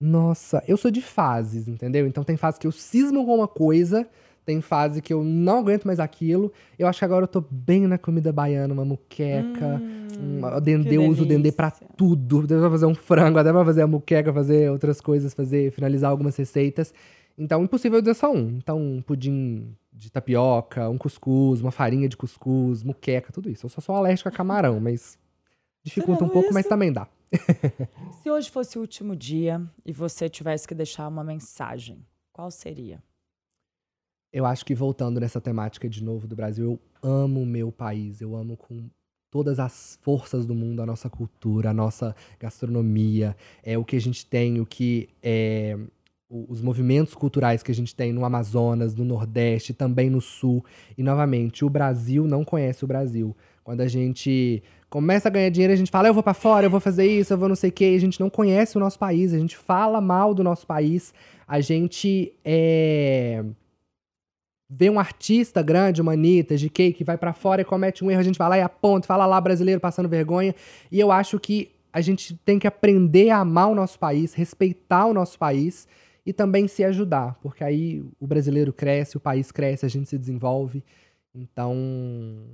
Nossa, eu sou de fases, entendeu? Então tem fase que eu cismo com uma coisa, tem fase que eu não aguento mais aquilo. Eu acho que agora eu tô bem na comida baiana, uma muqueca, Hum, uma, dendê, uso o dendê pra tudo. Até pra fazer um frango, até pra fazer a muqueca, fazer outras coisas, fazer, finalizar algumas receitas. Então, impossível eu dizer só um. Então, um pudim de tapioca, um cuscuz, uma farinha de cuscuz, muqueca, tudo isso. Eu só sou alérgico a camarão, mas dificulta um pouco, isso? mas também dá. Se hoje fosse o último dia e você tivesse que deixar uma mensagem, qual seria? Eu acho que voltando nessa temática de novo do Brasil, eu amo o meu país, eu amo com todas as forças do mundo a nossa cultura, a nossa gastronomia, é o que a gente tem, o que é os movimentos culturais que a gente tem no Amazonas, no Nordeste, também no Sul. E novamente, o Brasil não conhece o Brasil. Quando a gente começa a ganhar dinheiro, a gente fala, eu vou pra fora, eu vou fazer isso, eu vou não sei o quê, a gente não conhece o nosso país, a gente fala mal do nosso país, a gente é vê um artista grande, uma Anitta, GK, que vai pra fora e comete um erro, a gente vai lá e aponta, fala lá brasileiro passando vergonha. E eu acho que a gente tem que aprender a amar o nosso país, respeitar o nosso país e também se ajudar, porque aí o brasileiro cresce, o país cresce, a gente se desenvolve. Então,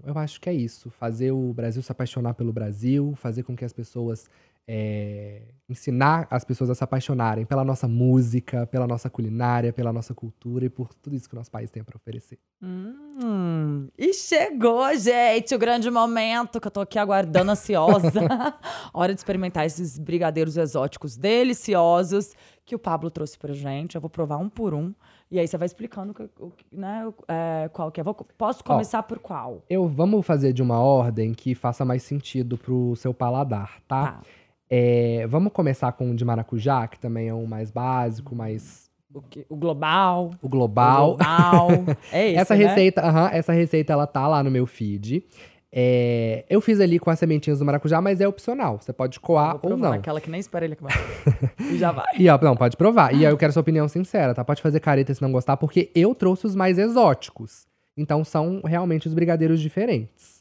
eu acho que é isso. Fazer o Brasil se apaixonar pelo Brasil, fazer com que as pessoas. É, ensinar as pessoas a se apaixonarem pela nossa música, pela nossa culinária, pela nossa cultura e por tudo isso que o nosso país tem para oferecer. Hum, e chegou, gente, o grande momento que eu tô aqui aguardando ansiosa. Hora de experimentar esses brigadeiros exóticos deliciosos que o Pablo trouxe pra gente. Eu vou provar um por um. E aí você vai explicando né, é, qual que é. Vou- posso começar por qual? Eu vamos fazer de uma ordem que faça mais sentido pro seu paladar, tá? Tá. É, vamos começar com o de maracujá, que também é um mais básico, mais O, que- o global. o O global. global. É esse, essa né? receita, aham, essa receita ela tá lá no meu feed. É, eu fiz ali com as sementinhas do maracujá, mas é opcional. Você pode coar ou não. Aquela que nem espera ele acabar. e já vai. E ó, não, pode provar. E aí eu quero sua opinião sincera, tá? Pode fazer careta se não gostar, porque eu trouxe os mais exóticos. Então são realmente os brigadeiros diferentes.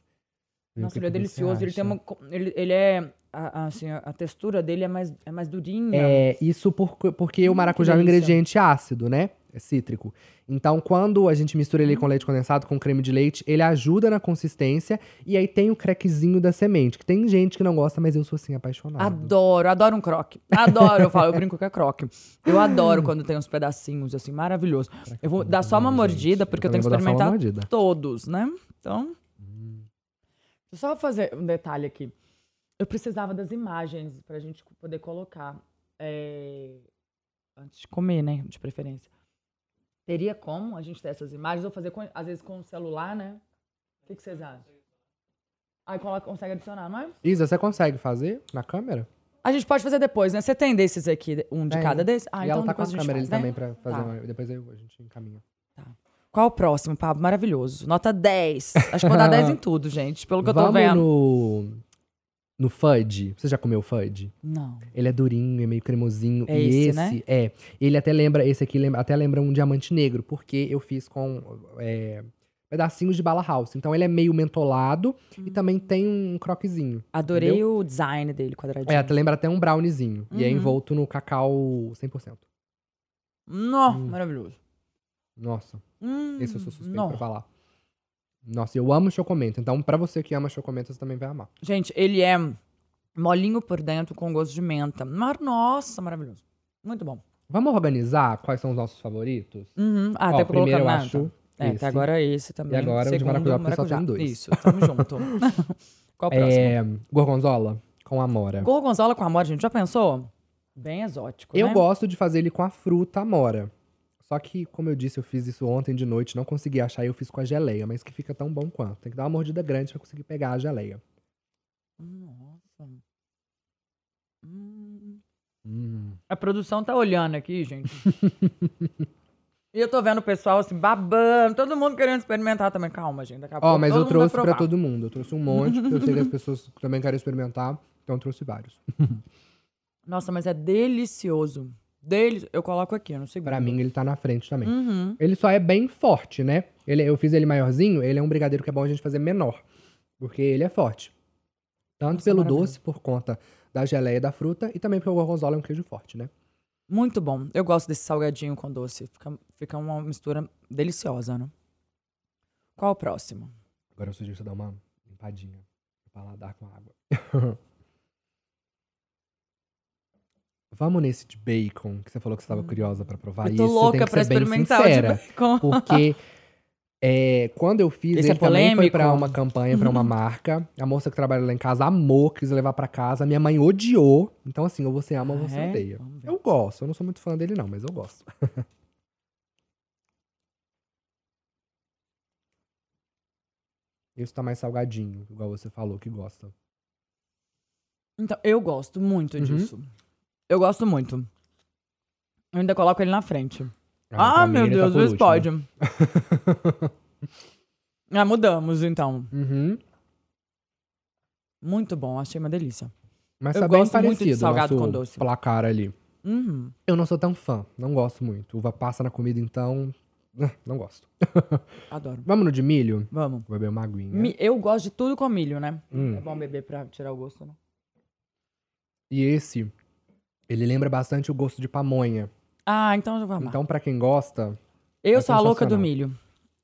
O Nossa, ele é delicioso. Ele tem uma. Ele, ele é. a- Assim, a, textura dele é mais, é mais durinha. É, isso por- porque o Hum, maracujá é um ingrediente ácido, né? É cítrico. Então, quando a gente mistura ele com leite condensado, com creme de leite, ele ajuda na consistência. E aí tem o crequezinho da semente, que tem gente que não gosta, mas eu sou assim, apaixonado. Adoro, adoro um croque. Adoro, eu falo, eu brinco que é croque. Eu adoro quando tem uns pedacinhos, assim, maravilhoso. Eu vou vou dar só uma mordida, porque eu também tenho que experimentar todos, né? Então, Hum. Deixa eu só fazer um detalhe aqui. Eu precisava das imagens pra gente poder colocar. é, Antes de comer, né? De preferência. Teria como a gente ter essas imagens? Ou fazer, com- às vezes, com o celular, né? O que, que vocês acham? Aí consegue adicionar, não é? Isa, você consegue fazer na câmera? A gente pode fazer depois, né? Você tem desses aqui, um de Tenho. cada desses? Ah, e então ela tá com a a câmera ali faz, né? também pra fazer Tá. uma... Depois a gente encaminha. Qual o próximo, Pablo? Maravilhoso. Nota 10. Acho que vou dar 10 em tudo, gente. Pelo que eu tô Vamos vendo. no... No fudge. Você já comeu fudge? Não. Ele é durinho, é meio cremosinho. É e esse, esse, né? é. Ele até lembra, esse aqui lembra, até lembra um diamante negro, porque eu fiz com é, pedacinhos de bala house. Então ele é meio mentolado e Hum. também tem um croquezinho. Adorei o design dele, quadradinho. É, até lembra até um browniezinho. E é Uhum. envolto no cacau 100%. Nó, Hum. maravilhoso. Nossa, Hum, esse eu sou suspeito nó. pra falar. Nossa, eu amo chocomento. Então, pra você que ama chocomento, você também vai amar. Gente, ele é molinho por dentro com gosto de menta. Mas, nossa, maravilhoso. Muito bom. Vamos organizar quais são os nossos favoritos? Uhum. Ah, Ó, colocar primeiro eu menta. acho É, esse. até agora esse também. E agora o de Segundo, maracujá, porque só tem dois. Isso, tamo junto. Qual o próximo? É, gorgonzola com amora. Gorgonzola com amor, gente, já pensou? Bem exótico, Eu né? gosto de fazer ele com a fruta amora. Só que, como eu disse, eu fiz isso ontem de noite, não consegui achar e eu fiz com a geleia, mas que fica tão bom quanto. Tem que dar uma mordida grande pra conseguir pegar a geleia. Nossa. Hum. Hum. A produção tá olhando aqui, gente. e eu tô vendo o pessoal assim, babando, todo mundo querendo experimentar também. Calma, gente, daqui a Ó, pouco mas todo eu trouxe pra todo mundo. Eu trouxe um monte, porque eu sei que as pessoas também querem experimentar, então eu trouxe vários. Nossa, mas é delicioso. Deli... Eu coloco aqui, no segundo. Pra mim, ele tá na frente também. Uhum. Ele só é bem forte, né? Ele, eu fiz ele maiorzinho, ele é um brigadeiro que é bom a gente fazer menor. Porque ele é forte. Tanto Nossa, pelo maravilhoso. doce, por conta da geleia da fruta, e também porque o gorgonzola é um queijo forte, né? Muito bom. Eu gosto desse salgadinho com doce. Fica, fica uma mistura deliciosa, né? Qual o próximo? Agora eu sugiro você dar uma limpadinha no paladar com água. Vamos nesse de bacon, que você falou que você estava curiosa pra provar. eu tô louca bem experimentar sincera, o de bacon. Porque é, quando eu fiz, Esse é ele também foi pra polêmico. uma campanha, pra uma marca. A moça que trabalha lá em casa amou, quis levar pra casa. Minha mãe odiou. Então, assim, ou você ama ou você é? odeia. Eu gosto, eu não sou muito fã dele, não, mas eu gosto. Esse tá mais salgadinho, igual você falou que gosta. Então, eu gosto muito Uhum. disso. Eu gosto muito. Eu ainda coloco ele na frente. Ah, Ah, meu tá Deus, esse último. pode. ah, mudamos, então. Uhum. Muito bom, achei uma delícia. Mas Eu tá bem gosto muito de parecido salgado com doce. placar ali. Uhum. Eu não sou tão fã, não gosto muito. Uva passa na comida, então... ah, Não gosto. Adoro. Vamos no de milho? Vamos. Vou beber uma aguinha. Mi- Eu gosto de tudo com milho, né? Hum. É bom beber pra tirar o gosto, né? E esse, ele lembra bastante o gosto de pamonha. Ah, então eu vou amar. Então, pra quem gosta... eu é sou a louca do milho.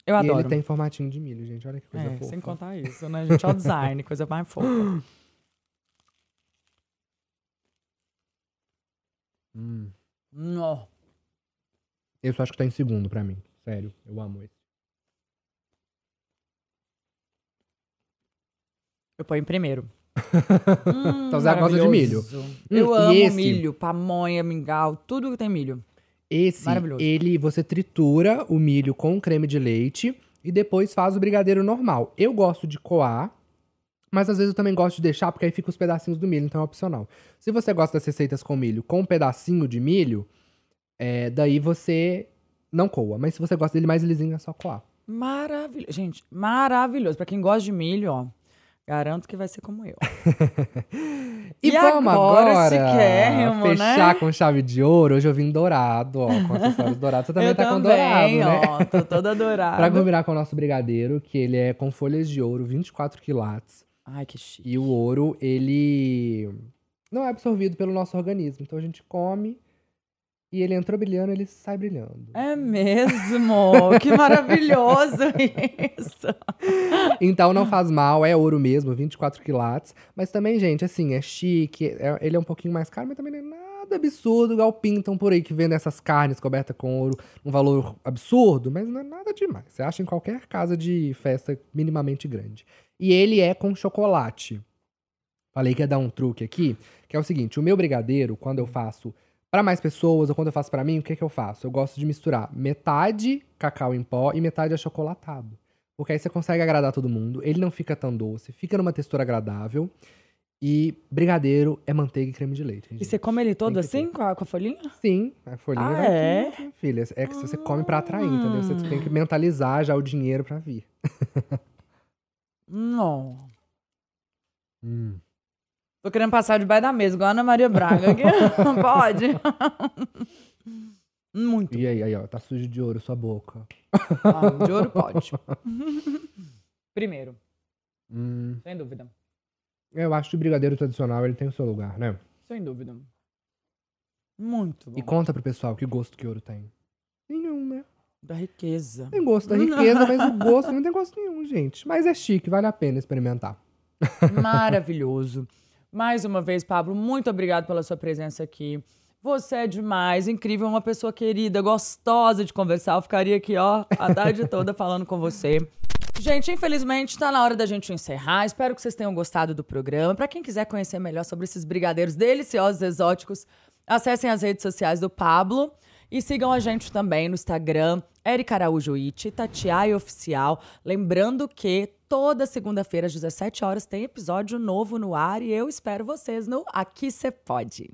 Eu e adoro. ele tem formatinho de milho, gente. Olha que coisa é, fofa. sem contar isso, né, gente? Olha o design, coisa mais fofa. Hum. Nó. Esse eu acho que tá em segundo pra mim. Sério, eu amo esse. Eu ponho em primeiro. Hum, Então você gosta de milho. maravilhoso. Eu Hum, amo esse? milho, pamonha, mingau, tudo que tem milho. Esse, Maravilhoso. ele, você tritura o milho com creme de leite e depois faz o brigadeiro normal. Eu gosto de coar Mas às vezes eu também gosto de deixar, porque aí fica os pedacinhos do milho, então é opcional. Se você gosta das receitas com milho com um pedacinho de milho, é, daí você não coa. Mas se você gosta dele mais lisinho, é só coar. Maravilhoso. Gente, maravilhoso. Pra quem gosta de milho, ó, garanto que vai ser como eu. E, E vamos agora, agora, chiquérrimo, fechar né? com chave de ouro. Hoje eu vim dourado, ó, com acessórios dourados. Você também eu tá também, com dourado, né? ó, tô toda dourada. Pra combinar com o nosso brigadeiro, que ele é com folhas de ouro, 24 quilates. Ai, que chique. E o ouro, ele não é absorvido pelo nosso organismo. Então a gente come e ele entrou brilhando, ele sai brilhando. É mesmo? que maravilhoso isso. Então não faz mal, é ouro mesmo, 24 quilates. Mas também, gente, assim, é chique, é- ele é um pouquinho mais caro, mas também não é nada absurdo, igual pintam por aí que vendem essas carnes cobertas com ouro, um valor absurdo, mas não é nada demais. Você acha em qualquer casa de festa minimamente grande. E ele é com chocolate. Falei que ia dar um truque aqui, que é o seguinte: o meu brigadeiro, quando eu faço pra mais pessoas ou quando eu faço pra mim, o que que eu faço? Eu gosto de misturar metade cacau em pó e metade achocolatado. Porque aí você consegue agradar todo mundo, ele não fica tão doce, fica numa textura agradável. E brigadeiro é manteiga e creme de leite. E você come ele todo assim, ter. com a, com a folhinha? Sim, a folhinha Ah, vai é? minha filha. É que você come pra atrair, entendeu? Você tem que mentalizar já o dinheiro pra vir. Não. Hum. Tô querendo passar debaixo da mesa, igual a Ana Maria Braga. Pode? Muito. E aí, aí, ó, tá sujo de ouro sua boca. Ah, de ouro pode. Primeiro, Hum. sem dúvida. Eu acho que o brigadeiro tradicional ele tem o seu lugar, né? Sem dúvida. Muito bom. E conta pro pessoal que gosto que ouro tem. Nenhum, né? Da riqueza. Tem gosto da riqueza, mas o gosto não tem gosto nenhum, gente. Mas é chique, vale a pena experimentar. Maravilhoso. Mais uma vez, Pablo, muito obrigado pela sua presença aqui. Você é demais, incrível, uma pessoa querida, gostosa de conversar. Eu ficaria aqui, ó, a tarde toda falando com você. Gente, infelizmente tá na hora da gente encerrar. Espero que vocês tenham gostado do programa. Pra quem quiser conhecer melhor sobre esses brigadeiros deliciosos, exóticos, acessem as redes sociais do Pablo e sigam a gente também no Instagram, Erika Araújo It, Tatiai Oficial. Lembrando que toda segunda-feira às 17 horas tem episódio novo no ar e eu espero vocês no Aqui Cê Pode.